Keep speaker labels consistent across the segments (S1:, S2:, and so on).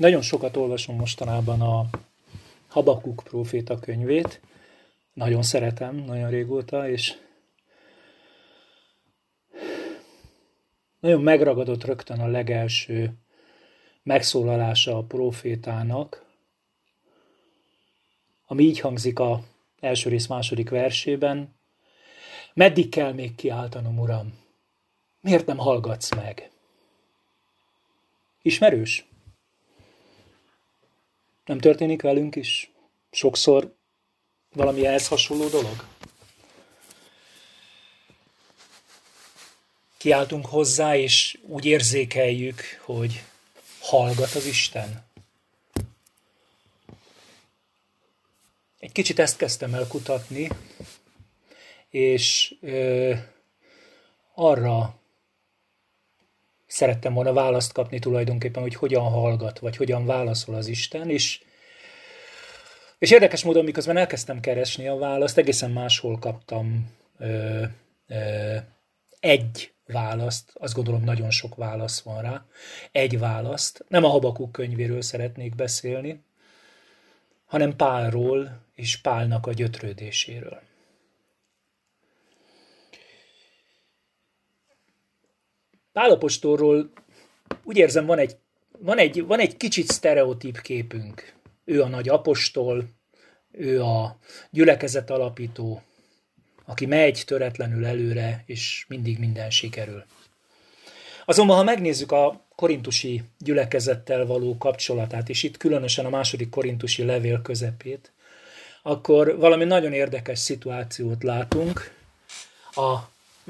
S1: Nagyon sokat olvasom mostanában a Habakuk próféta könyvét. Nagyon szeretem, nagyon régóta, és nagyon megragadott rögtön a legelső megszólalása a profétának, ami így hangzik a első rész második versében. Meddig kell még kiáltanom, Uram? Miért nem hallgatsz meg? Ismerős? Nem történik velünk is? Sokszor valami ehhez hasonló dolog? Kiáltunk hozzá, és úgy érzékeljük, hogy hallgat az Isten. Egy kicsit ezt kezdtem el kutatni, és ö, arra szerettem volna választ kapni tulajdonképpen, hogy hogyan hallgat, vagy hogyan válaszol az Isten, és, és érdekes módon, miközben elkezdtem keresni a választ, egészen máshol kaptam ö, ö, egy választ, azt gondolom nagyon sok válasz van rá, egy választ, nem a Habakuk könyvéről szeretnék beszélni, hanem Pálról és Pálnak a gyötrődéséről. Pálapostórról úgy érzem, van egy, van, egy, van egy kicsit sztereotíp képünk. Ő a nagy apostol, ő a gyülekezet alapító, aki megy töretlenül előre, és mindig minden sikerül. Azonban, ha megnézzük a korintusi gyülekezettel való kapcsolatát, és itt különösen a második korintusi levél közepét, akkor valami nagyon érdekes szituációt látunk. A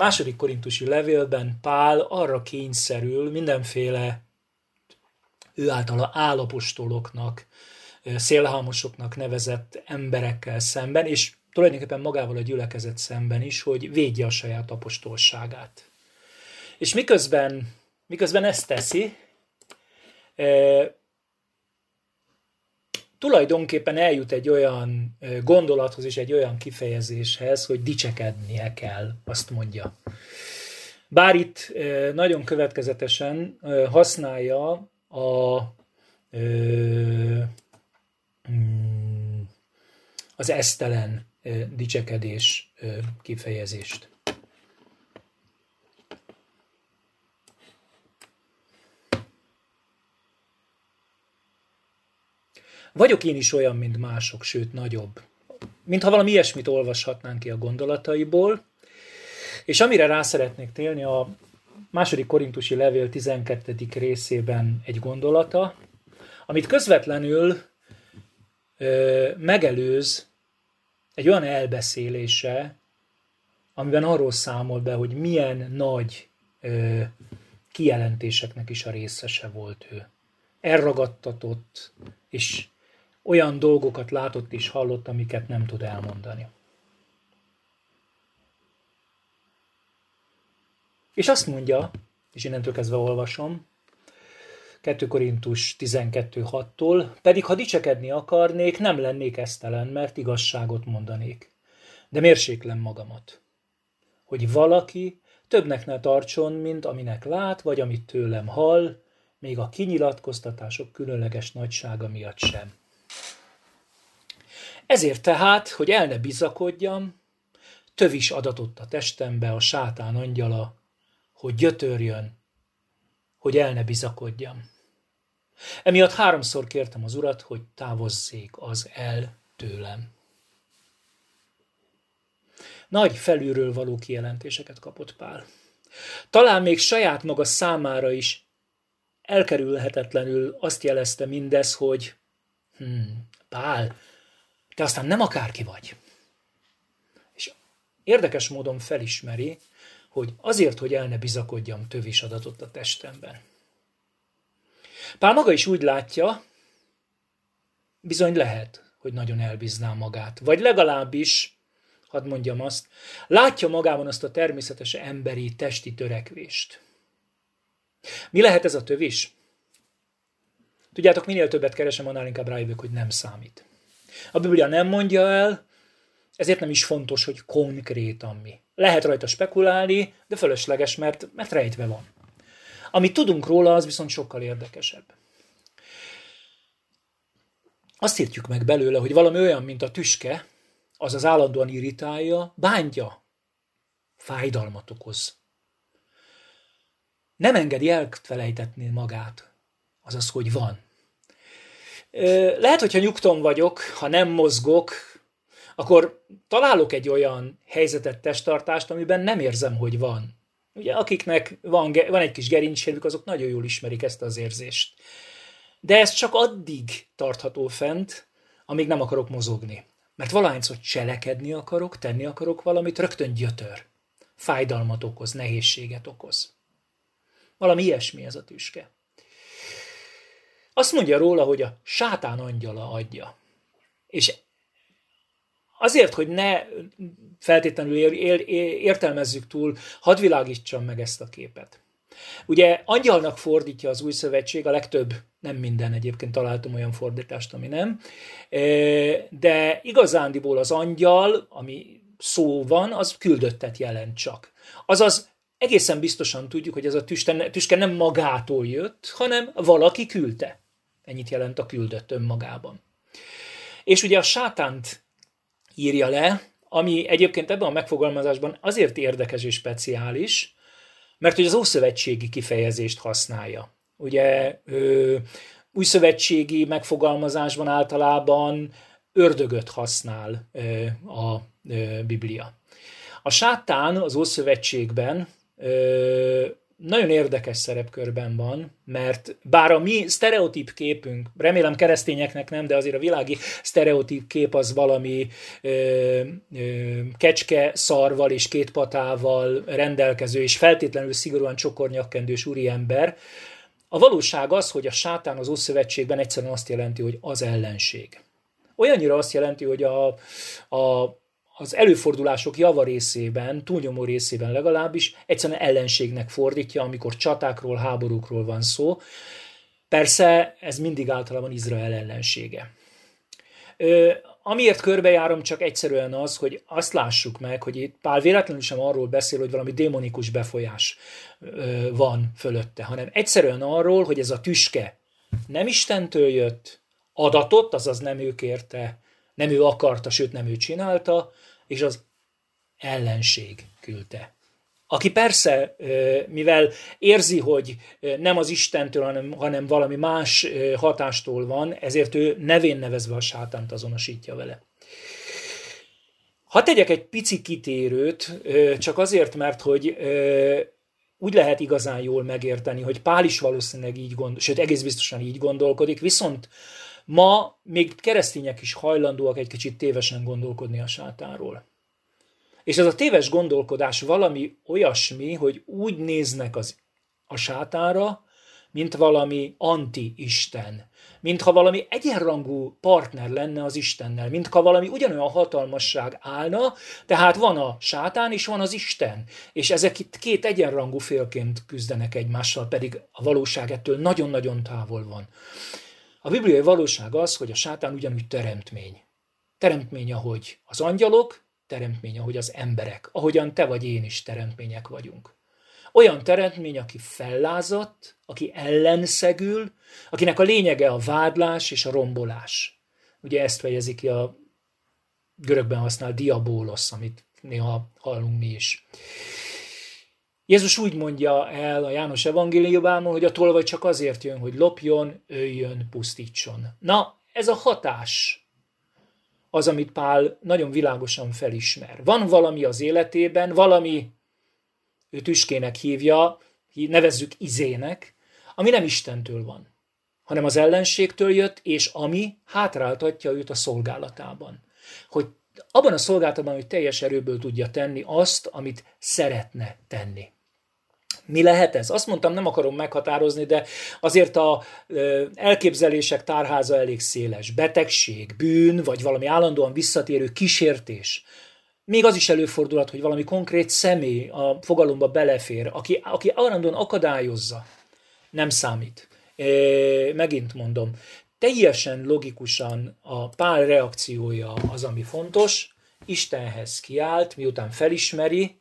S1: második korintusi levélben Pál arra kényszerül mindenféle ő általa állapostoloknak, szélhámosoknak nevezett emberekkel szemben, és tulajdonképpen magával a gyülekezet szemben is, hogy védje a saját apostolságát. És miközben, miközben ezt teszi, tulajdonképpen eljut egy olyan gondolathoz és egy olyan kifejezéshez, hogy dicsekednie kell, azt mondja. Bár itt nagyon következetesen használja a mm, az esztelen dicsekedés kifejezést. Vagyok én is olyan, mint mások, sőt nagyobb. Mintha valami ilyesmit olvashatnánk ki a gondolataiból, és amire rá szeretnék télni, a második korintusi levél 12. részében egy gondolata, amit közvetlenül ö, megelőz egy olyan elbeszélése, amiben arról számol be, hogy milyen nagy ö, kijelentéseknek is a részese volt ő. Elragadtatott, és olyan dolgokat látott és hallott, amiket nem tud elmondani. És azt mondja, és innentől kezdve olvasom, 2 Korintus 12.6-tól, pedig ha dicsekedni akarnék, nem lennék esztelen, mert igazságot mondanék. De mérséklem magamat, hogy valaki többnek ne tartson, mint aminek lát, vagy amit tőlem hall, még a kinyilatkoztatások különleges nagysága miatt sem. Ezért tehát, hogy el ne bizakodjam, tövis adatott a testembe a sátán angyala, hogy gyötörjön, hogy el ne bizakodjam. Emiatt háromszor kértem az urat, hogy távozzék az el tőlem. Nagy felülről való kijelentéseket kapott Pál. Talán még saját maga számára is elkerülhetetlenül azt jelezte mindez, hogy hmm, Pál, te aztán nem akárki vagy. És érdekes módon felismeri, hogy azért, hogy el ne bizakodjam, tövis adatot a testemben. Pál maga is úgy látja, bizony lehet, hogy nagyon elbízná magát. Vagy legalábbis, hadd mondjam azt, látja magában azt a természetes emberi testi törekvést. Mi lehet ez a tövis? Tudjátok, minél többet keresem, annál inkább rájövök, hogy nem számít. A Biblia nem mondja el, ezért nem is fontos, hogy konkrétan mi. Lehet rajta spekulálni, de fölösleges, mert, mert rejtve van. Amit tudunk róla, az viszont sokkal érdekesebb. azt értjük meg belőle, hogy valami olyan, mint a tüske, az az állandóan irritálja, bántja, fájdalmat okoz. Nem engedi elfelejtetni magát, azaz, hogy van. Lehet, hogyha nyugton vagyok, ha nem mozgok, akkor találok egy olyan helyzetet, testtartást, amiben nem érzem, hogy van. Ugye akiknek van, van egy kis gerincsérük, azok nagyon jól ismerik ezt az érzést. De ez csak addig tartható fent, amíg nem akarok mozogni. Mert valahányszor cselekedni akarok, tenni akarok valamit, rögtön gyötör. Fájdalmat okoz, nehézséget okoz. Valami ilyesmi ez a tüske. Azt mondja róla, hogy a sátán angyala adja. És azért, hogy ne feltétlenül ér, ér, értelmezzük túl, hadd világítsam meg ezt a képet. Ugye angyalnak fordítja az új szövetség, a legtöbb, nem minden egyébként találtam olyan fordítást, ami nem, e, de igazándiból az angyal, ami szó van, az küldöttet jelent csak. Azaz egészen biztosan tudjuk, hogy ez a tüske, tüske nem magától jött, hanem valaki küldte. Ennyit jelent a küldött önmagában. És ugye a sátánt írja le, ami egyébként ebben a megfogalmazásban azért érdekes és speciális, mert hogy az ószövetségi kifejezést használja. Ugye ö, új szövetségi megfogalmazásban általában ördögöt használ ö, a ö, Biblia. A sátán az Ószövetségben nagyon érdekes szerepkörben van, mert bár a mi sztereotíp képünk, remélem keresztényeknek nem, de azért a világi sztereotíp kép az valami ö, ö, kecske szarval és két patával rendelkező, és feltétlenül szigorúan csokornyakkendős úriember, a valóság az, hogy a sátán az Ószövetségben egyszerűen azt jelenti, hogy az ellenség. Olyannyira azt jelenti, hogy a, a az előfordulások java részében, túlnyomó részében legalábbis egyszerűen ellenségnek fordítja, amikor csatákról, háborúkról van szó. Persze ez mindig általában Izrael ellensége. Ö, amiért körbejárom csak egyszerűen az, hogy azt lássuk meg, hogy itt Pál véletlenül sem arról beszél, hogy valami démonikus befolyás ö, van fölötte, hanem egyszerűen arról, hogy ez a tüske nem Istentől jött, adatot, azaz nem ő kérte, nem ő akarta, sőt nem ő csinálta, és az ellenség küldte. Aki persze, mivel érzi, hogy nem az Istentől, hanem, hanem valami más hatástól van, ezért ő nevén nevezve a sátánt azonosítja vele. Ha tegyek egy pici kitérőt, csak azért, mert hogy úgy lehet igazán jól megérteni, hogy Pál is valószínűleg így gondol, sőt egész biztosan így gondolkodik, viszont Ma még keresztények is hajlandóak egy kicsit tévesen gondolkodni a sátánról. És ez a téves gondolkodás valami olyasmi, hogy úgy néznek az, a sátára, mint valami anti-isten, mintha valami egyenrangú partner lenne az Istennel, mintha valami ugyanolyan hatalmasság állna, tehát van a sátán és van az Isten, és ezek itt két egyenrangú félként küzdenek egymással, pedig a valóság ettől nagyon-nagyon távol van. A bibliai valóság az, hogy a sátán ugyanúgy teremtmény. Teremtmény, ahogy az angyalok, teremtmény, ahogy az emberek, ahogyan te vagy én is teremtmények vagyunk. Olyan teremtmény, aki fellázadt, aki ellenszegül, akinek a lényege a vádlás és a rombolás. Ugye ezt fejezi ki a görögben használt diabólosz, amit néha hallunk mi is. Jézus úgy mondja el a János evangéliumában, hogy a tolvaj csak azért jön, hogy lopjon, öljön, pusztítson. Na, ez a hatás az, amit Pál nagyon világosan felismer. Van valami az életében, valami, ő tüskének hívja, nevezzük izének, ami nem Istentől van, hanem az ellenségtől jött, és ami hátráltatja őt a szolgálatában. Hogy abban a szolgálatban, hogy teljes erőből tudja tenni azt, amit szeretne tenni. Mi lehet ez? Azt mondtam, nem akarom meghatározni, de azért a elképzelések tárháza elég széles. Betegség, bűn, vagy valami állandóan visszatérő kísértés. Még az is előfordulhat, hogy valami konkrét személy a fogalomba belefér, aki, aki állandóan akadályozza. Nem számít. É, megint mondom, teljesen logikusan a pár reakciója az, ami fontos, Istenhez kiállt, miután felismeri,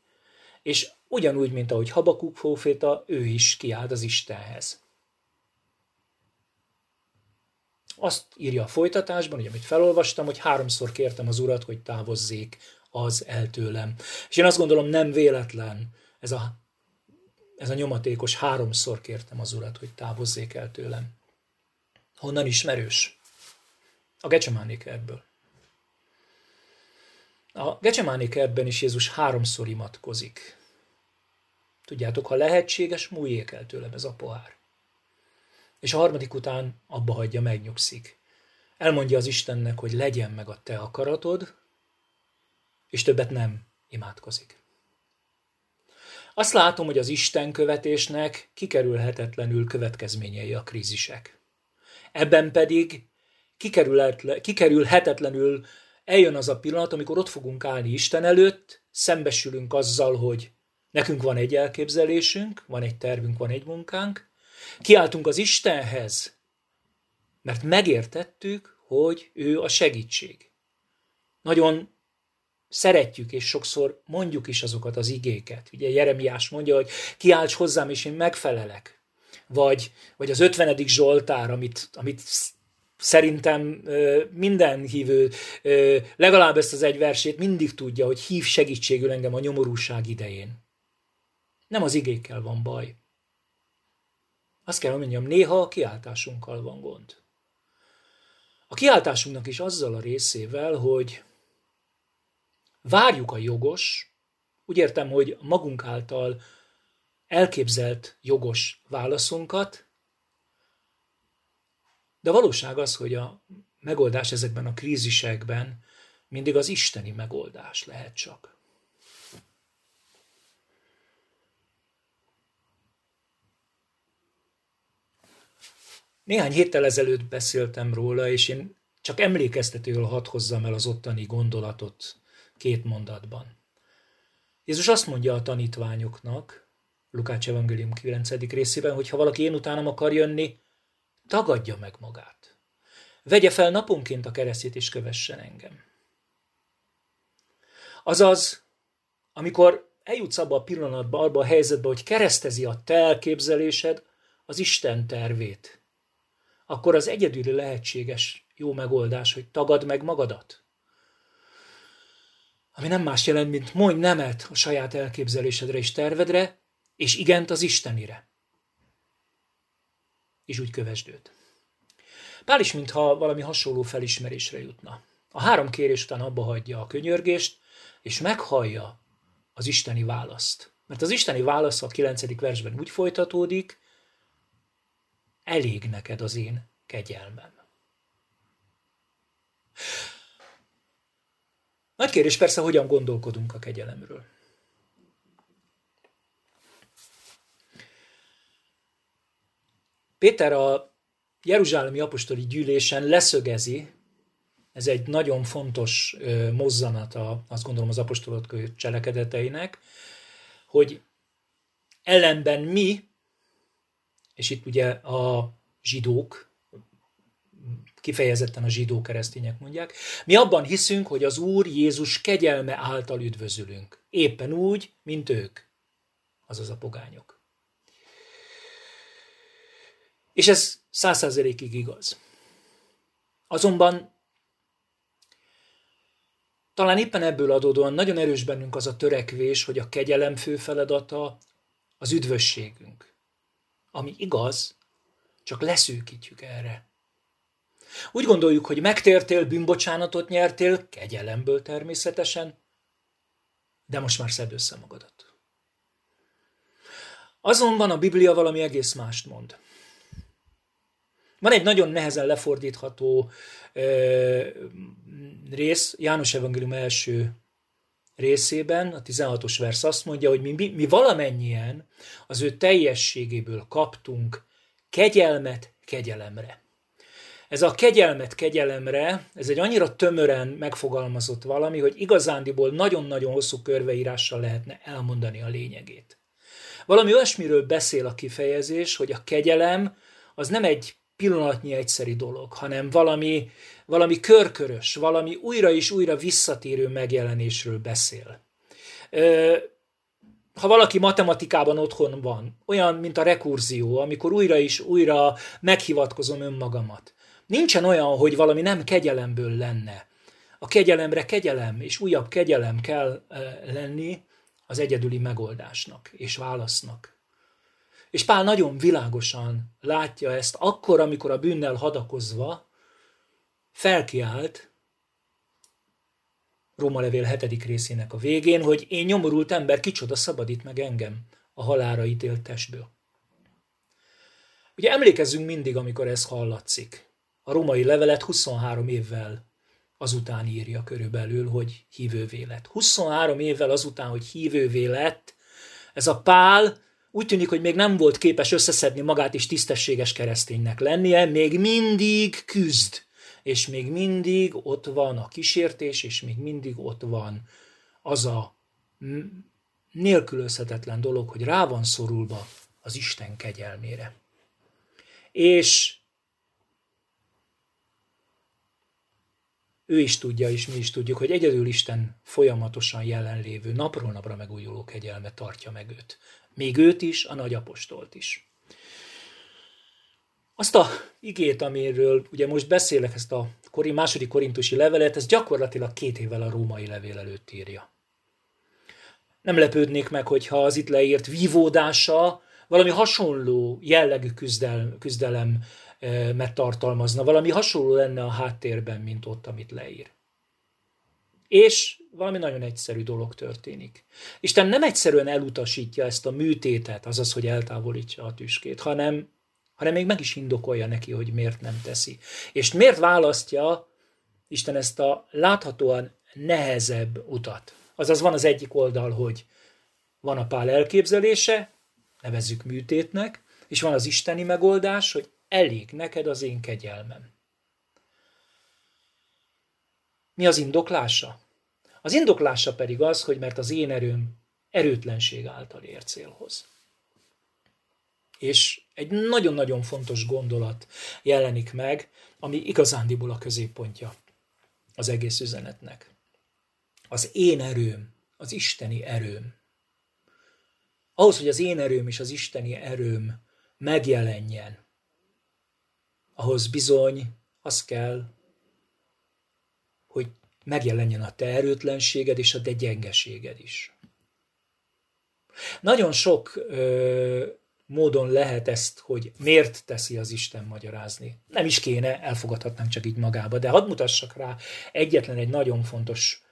S1: és ugyanúgy, mint ahogy Habakuk próféta, ő is kiáld az Istenhez. azt írja a folytatásban, ugye, amit felolvastam, hogy háromszor kértem az urat, hogy távozzék az el tőlem. És én azt gondolom, nem véletlen ez a, ez a nyomatékos, háromszor kértem az urat, hogy távozzék el tőlem. Honnan ismerős? A Gecsemáné kertből. A Gecsemáné kertben is Jézus háromszor imatkozik. Tudjátok, ha lehetséges, múljék el tőlem ez a pohár. És a harmadik után abba hagyja, megnyugszik. Elmondja az Istennek, hogy legyen meg a te akaratod, és többet nem imádkozik. Azt látom, hogy az Isten követésnek kikerülhetetlenül következményei a krízisek. Ebben pedig kikerülhetetlenül eljön az a pillanat, amikor ott fogunk állni Isten előtt, szembesülünk azzal, hogy nekünk van egy elképzelésünk, van egy tervünk, van egy munkánk, kiáltunk az Istenhez, mert megértettük, hogy ő a segítség. Nagyon szeretjük, és sokszor mondjuk is azokat az igéket. Ugye Jeremiás mondja, hogy kiálts hozzám, és én megfelelek. Vagy, vagy az 50. Zsoltár, amit, amit szerintem minden hívő legalább ezt az egy versét mindig tudja, hogy hív segítségül engem a nyomorúság idején. Nem az igékkel van baj. Azt kell, mondjam, néha a kiáltásunkkal van gond. A kiáltásunknak is azzal a részével, hogy várjuk a jogos, úgy értem, hogy magunk által elképzelt jogos válaszunkat, de a valóság az, hogy a megoldás ezekben a krízisekben mindig az isteni megoldás lehet csak. Néhány héttel ezelőtt beszéltem róla, és én csak emlékeztetőül hadd hozzam el az ottani gondolatot két mondatban. Jézus azt mondja a tanítványoknak, Lukács Evangélium 9. részében, hogy ha valaki én utánam akar jönni, tagadja meg magát. Vegye fel naponként a keresztét és kövessen engem. Azaz, amikor eljutsz abba a pillanatba, abba a helyzetbe, hogy keresztezi a te elképzelésed az Isten tervét, akkor az egyedüli lehetséges jó megoldás, hogy tagad meg magadat. Ami nem más jelent, mint mondj nemet a saját elképzelésedre és tervedre, és igent az Istenire. És úgy kövesd őt. Pál is, mintha valami hasonló felismerésre jutna. A három kérés után abba hagyja a könyörgést, és meghallja az isteni választ. Mert az isteni válasz a 9. versben úgy folytatódik, elég neked az én kegyelmem. Nagy kérdés persze, hogyan gondolkodunk a kegyelemről. Péter a Jeruzsálemi Apostoli Gyűlésen leszögezi, ez egy nagyon fontos mozzanata, azt gondolom az apostolok cselekedeteinek, hogy ellenben mi, és itt ugye a zsidók, kifejezetten a zsidó keresztények mondják, mi abban hiszünk, hogy az Úr Jézus kegyelme által üdvözülünk. Éppen úgy, mint ők, azaz a pogányok. És ez százszerzelékig igaz. Azonban talán éppen ebből adódóan nagyon erős bennünk az a törekvés, hogy a kegyelem fő feladata az üdvösségünk. Ami igaz, csak leszűkítjük erre. Úgy gondoljuk, hogy megtértél, bűnbocsánatot nyertél, kegyelemből természetesen, de most már szedd össze magadat. Azonban a Biblia valami egész mást mond. Van egy nagyon nehezen lefordítható ö, rész, János Evangélium első részében, a 16-os vers azt mondja, hogy mi, mi valamennyien az ő teljességéből kaptunk kegyelmet kegyelemre. Ez a kegyelmet kegyelemre, ez egy annyira tömören megfogalmazott valami, hogy igazándiból nagyon-nagyon hosszú körveírással lehetne elmondani a lényegét. Valami olyasmiről beszél a kifejezés, hogy a kegyelem az nem egy pillanatnyi egyszeri dolog, hanem valami, valami körkörös, valami újra és újra visszatérő megjelenésről beszél. ha valaki matematikában otthon van, olyan, mint a rekurzió, amikor újra is újra meghivatkozom önmagamat. Nincsen olyan, hogy valami nem kegyelemből lenne. A kegyelemre kegyelem és újabb kegyelem kell lenni az egyedüli megoldásnak és válasznak. És Pál nagyon világosan látja ezt akkor, amikor a bűnnel hadakozva felkiált Róma levél hetedik részének a végén, hogy én nyomorult ember, kicsoda szabadít meg engem a halára ítélt testből. Ugye emlékezzünk mindig, amikor ez hallatszik. A római levelet 23 évvel azután írja körülbelül, hogy hívővé lett. 23 évvel azután, hogy hívővé lett, ez a Pál úgy tűnik, hogy még nem volt képes összeszedni magát és tisztességes kereszténynek lennie, még mindig küzd és még mindig ott van a kísértés, és még mindig ott van az a nélkülözhetetlen dolog, hogy rá van szorulva az Isten kegyelmére. És ő is tudja, és mi is tudjuk, hogy egyedül Isten folyamatosan jelenlévő, napról napra megújuló kegyelme tartja meg őt. Még őt is, a nagyapostolt is. Azt a igét, amiről ugye most beszélek, ezt a második korintusi levelet, ez gyakorlatilag két évvel a római levél előtt írja. Nem lepődnék meg, hogyha az itt leírt vívódása valami hasonló jellegű küzdelem, küzdelem mert tartalmazna, valami hasonló lenne a háttérben, mint ott, amit leír. És valami nagyon egyszerű dolog történik. Isten nem egyszerűen elutasítja ezt a műtétet, azaz, hogy eltávolítsa a tüskét, hanem hanem még meg is indokolja neki, hogy miért nem teszi. És miért választja Isten ezt a láthatóan nehezebb utat. Azaz van az egyik oldal, hogy van a pál elképzelése, nevezzük műtétnek, és van az isteni megoldás, hogy elég neked az én kegyelmem. Mi az indoklása? Az indoklása pedig az, hogy mert az én erőm erőtlenség által ér célhoz. És egy nagyon-nagyon fontos gondolat jelenik meg, ami igazándiból a középpontja az egész üzenetnek. Az én erőm, az isteni erőm. Ahhoz, hogy az én erőm és az isteni erőm megjelenjen, ahhoz bizony az kell, megjelenjen a te erőtlenséged és a te gyengeséged is. Nagyon sok ö, módon lehet ezt, hogy miért teszi az Isten magyarázni. Nem is kéne, elfogadhatnánk csak így magába, de hadd mutassak rá egyetlen egy nagyon fontos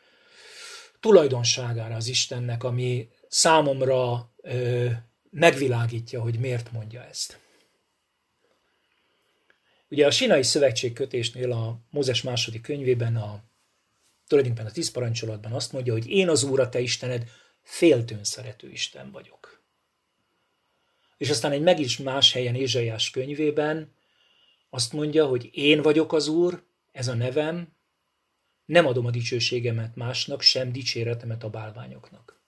S1: tulajdonságára az Istennek, ami számomra ö, megvilágítja, hogy miért mondja ezt. Ugye a Sinai Szövetség kötésnél a Mózes második könyvében, a, tulajdonképpen a tíz parancsolatban azt mondja, hogy én az Úr, a te Istened, féltőn szerető Isten vagyok. És aztán egy meg is más helyen Ézsaiás könyvében azt mondja, hogy én vagyok az Úr, ez a nevem, nem adom a dicsőségemet másnak, sem dicséretemet a bálványoknak.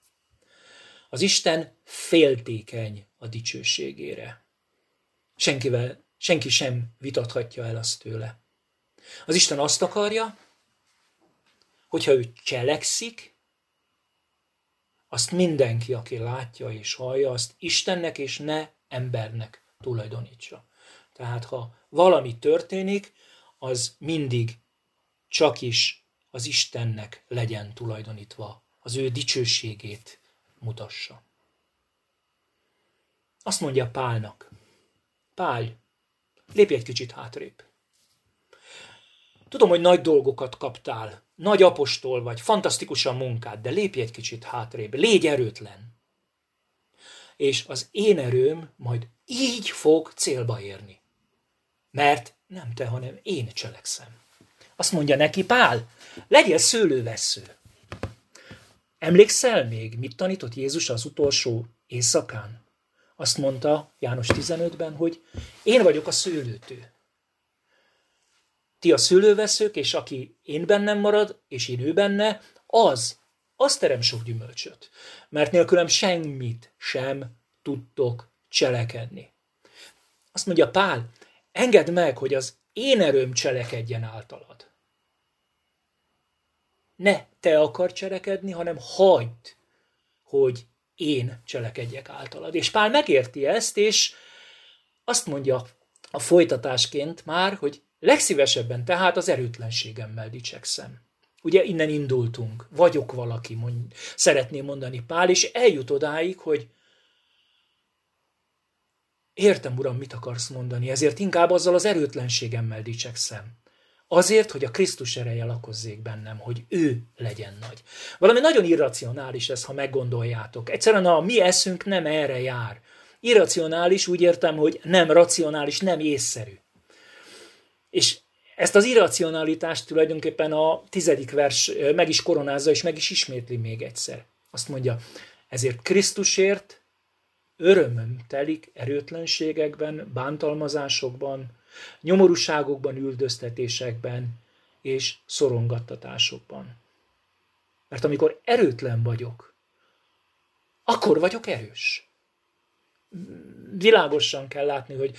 S1: Az Isten féltékeny a dicsőségére. Senkivel, senki sem vitathatja el azt tőle. Az Isten azt akarja, hogyha ő cselekszik, azt mindenki, aki látja és hallja, azt Istennek és ne embernek tulajdonítsa. Tehát ha valami történik, az mindig csak is az Istennek legyen tulajdonítva, az ő dicsőségét mutassa. Azt mondja Pálnak, Pál, lépj egy kicsit hátrébb. Tudom, hogy nagy dolgokat kaptál, nagy apostol vagy, fantasztikusan munkád, de lépj egy kicsit hátrébb, légy erőtlen. És az én erőm majd így fog célba érni. Mert nem te, hanem én cselekszem. Azt mondja neki Pál, legyél szőlővessző. Emlékszel még, mit tanított Jézus az utolsó éjszakán? Azt mondta János 15-ben, hogy én vagyok a szőlőtő. Ti a szülőveszők, és aki én bennem marad, és én ő benne, az, az terem sok gyümölcsöt. Mert nélkülem semmit sem tudtok cselekedni. Azt mondja Pál, engedd meg, hogy az én erőm cselekedjen általad. Ne te akar cselekedni, hanem hagyd, hogy én cselekedjek általad. És Pál megérti ezt, és azt mondja a folytatásként már, hogy legszívesebben tehát az erőtlenségemmel dicsekszem. Ugye innen indultunk, vagyok valaki, mond, szeretném mondani Pál, és eljut odáig, hogy értem, uram, mit akarsz mondani, ezért inkább azzal az erőtlenségemmel dicsekszem. Azért, hogy a Krisztus ereje lakozzék bennem, hogy ő legyen nagy. Valami nagyon irracionális ez, ha meggondoljátok. Egyszerűen a mi eszünk nem erre jár. Irracionális úgy értem, hogy nem racionális, nem észszerű. És ezt az irracionalitást tulajdonképpen a tizedik vers meg is koronázza, és meg is ismétli még egyszer. Azt mondja, ezért Krisztusért örömöm telik erőtlenségekben, bántalmazásokban, nyomorúságokban, üldöztetésekben és szorongattatásokban. Mert amikor erőtlen vagyok, akkor vagyok erős. Világosan kell látni, hogy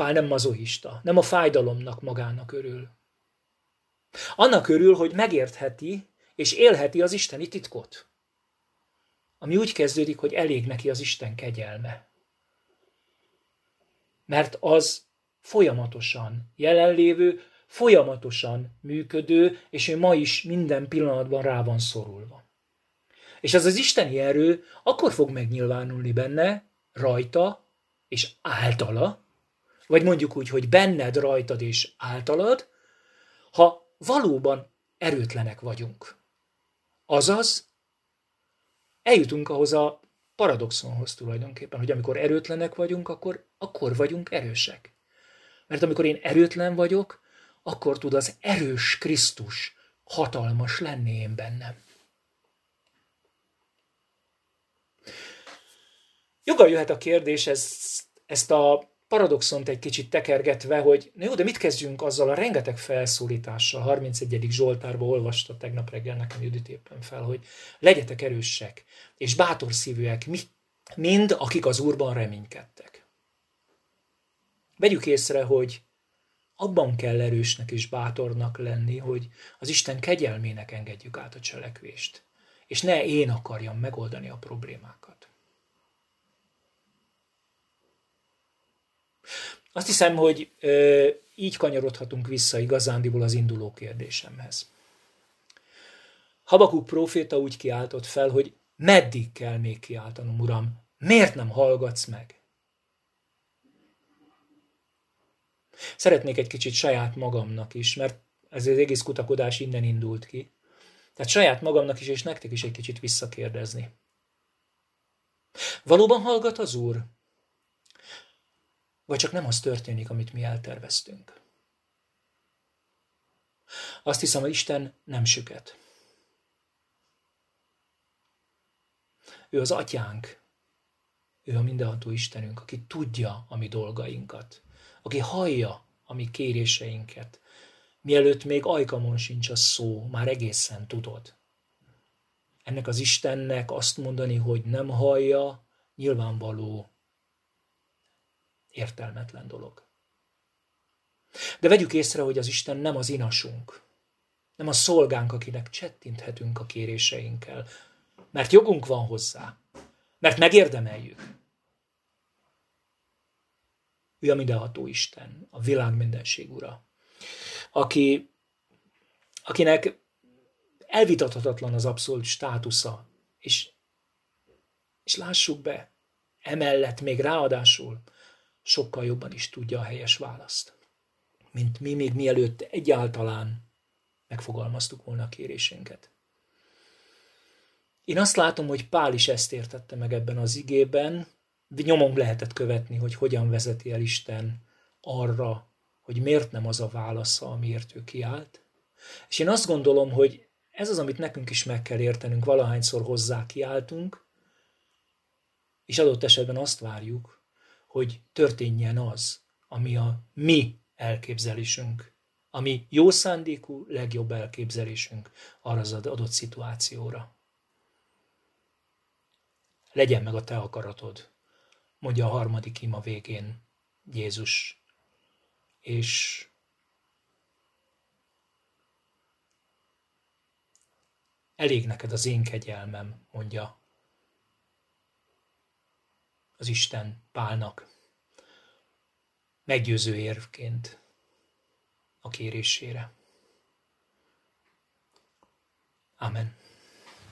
S1: Pál nem mazohista, nem a fájdalomnak magának örül. Annak örül, hogy megértheti és élheti az isteni titkot. Ami úgy kezdődik, hogy elég neki az Isten kegyelme. Mert az folyamatosan jelenlévő, folyamatosan működő, és ő ma is minden pillanatban rá van szorulva. És az az isteni erő akkor fog megnyilvánulni benne, rajta és általa, vagy mondjuk úgy, hogy benned, rajtad és általad, ha valóban erőtlenek vagyunk. Azaz, eljutunk ahhoz a paradoxonhoz tulajdonképpen, hogy amikor erőtlenek vagyunk, akkor, akkor vagyunk erősek. Mert amikor én erőtlen vagyok, akkor tud az erős Krisztus hatalmas lenni én bennem. Joga jöhet a kérdés, ez, ezt a paradoxont egy kicsit tekergetve, hogy na jó, de mit kezdjünk azzal a rengeteg felszólítással, 31. Zsoltárba olvasta tegnap reggel nekem Judit éppen fel, hogy legyetek erősek és bátor szívűek, mind akik az Úrban reménykedtek. Vegyük észre, hogy abban kell erősnek és bátornak lenni, hogy az Isten kegyelmének engedjük át a cselekvést, és ne én akarjam megoldani a problémákat. Azt hiszem, hogy ö, így kanyarodhatunk vissza igazándiból az induló kérdésemhez. Habakuk próféta úgy kiáltott fel, hogy meddig kell még kiáltanom, uram, miért nem hallgatsz meg? Szeretnék egy kicsit saját magamnak is, mert ez az egész kutakodás innen indult ki. Tehát saját magamnak is, és nektek is egy kicsit visszakérdezni. Valóban hallgat az Úr? Vagy csak nem az történik, amit mi elterveztünk? Azt hiszem, hogy Isten nem süket. Ő az atyánk. Ő a mindenható Istenünk, aki tudja a mi dolgainkat aki hallja a mi kéréseinket, mielőtt még ajkamon sincs a szó, már egészen tudod. Ennek az Istennek azt mondani, hogy nem hallja, nyilvánvaló, értelmetlen dolog. De vegyük észre, hogy az Isten nem az inasunk, nem a szolgánk, akinek csettinthetünk a kéréseinkkel, mert jogunk van hozzá, mert megérdemeljük. Ő a mindenható Isten, a világ mindenség ura, aki, akinek elvitathatatlan az abszolút státusza, és, és lássuk be, emellett még ráadásul sokkal jobban is tudja a helyes választ, mint mi még mielőtt egyáltalán megfogalmaztuk volna a kérésénket. Én azt látom, hogy Pál is ezt értette meg ebben az igében, nyomon lehetett követni, hogy hogyan vezeti el Isten arra, hogy miért nem az a válasza, amiért ő kiállt. És én azt gondolom, hogy ez az, amit nekünk is meg kell értenünk, valahányszor hozzá kiáltunk, és adott esetben azt várjuk, hogy történjen az, ami a mi elképzelésünk, ami jó szándékú, legjobb elképzelésünk arra az adott szituációra. Legyen meg a te akaratod, mondja a harmadik ima végén Jézus. És elég neked az én kegyelmem, mondja. Az Isten Pálnak meggyőző érvként a kérésére. Amen.